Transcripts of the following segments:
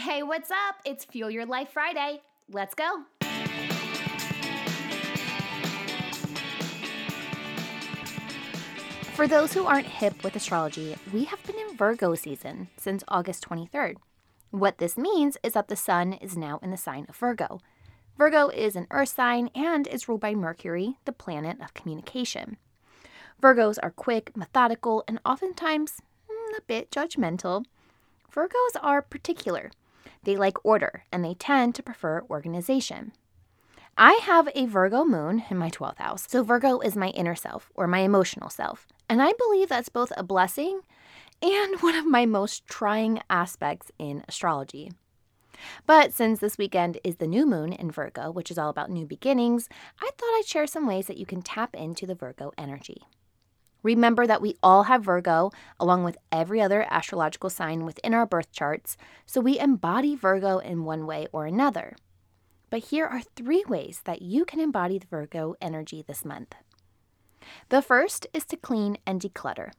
Hey, what's up? It's Fuel Your Life Friday. Let's go. For those who aren't hip with astrology, we have been in Virgo season since August 23rd. What this means is that the sun is now in the sign of Virgo. Virgo is an earth sign and is ruled by Mercury, the planet of communication. Virgos are quick, methodical, and oftentimes mm, a bit judgmental. Virgos are particular. They like order and they tend to prefer organization. I have a Virgo moon in my 12th house. So, Virgo is my inner self or my emotional self. And I believe that's both a blessing and one of my most trying aspects in astrology. But since this weekend is the new moon in Virgo, which is all about new beginnings, I thought I'd share some ways that you can tap into the Virgo energy. Remember that we all have Virgo, along with every other astrological sign within our birth charts, so we embody Virgo in one way or another. But here are three ways that you can embody the Virgo energy this month. The first is to clean and declutter.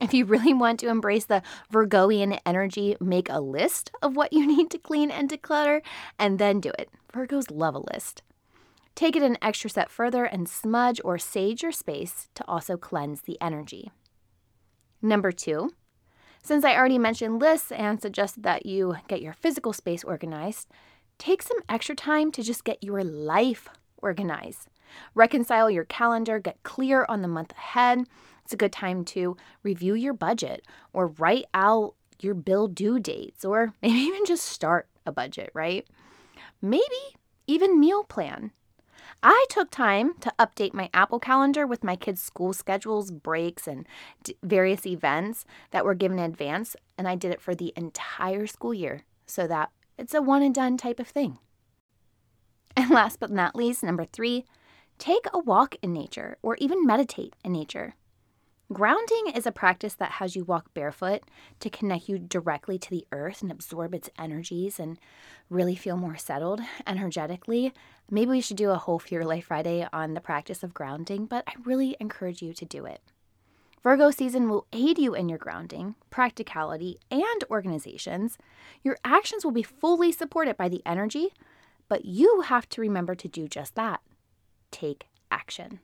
If you really want to embrace the Virgoian energy, make a list of what you need to clean and declutter and then do it. Virgos love a list. Take it an extra step further and smudge or sage your space to also cleanse the energy. Number two, since I already mentioned lists and suggested that you get your physical space organized, take some extra time to just get your life organized. Reconcile your calendar, get clear on the month ahead. It's a good time to review your budget or write out your bill due dates or maybe even just start a budget, right? Maybe even meal plan. I took time to update my Apple Calendar with my kids' school schedules, breaks, and d- various events that were given in advance, and I did it for the entire school year so that it's a one and done type of thing. And last but not least, number three, take a walk in nature or even meditate in nature. Grounding is a practice that has you walk barefoot to connect you directly to the earth and absorb its energies and really feel more settled energetically. Maybe we should do a whole Fuel Life Friday on the practice of grounding, but I really encourage you to do it. Virgo season will aid you in your grounding, practicality, and organizations. Your actions will be fully supported by the energy, but you have to remember to do just that take action.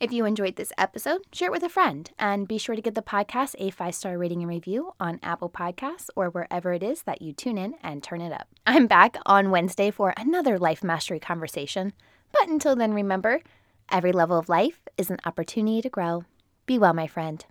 If you enjoyed this episode, share it with a friend and be sure to give the podcast a five star rating and review on Apple Podcasts or wherever it is that you tune in and turn it up. I'm back on Wednesday for another life mastery conversation. But until then, remember every level of life is an opportunity to grow. Be well, my friend.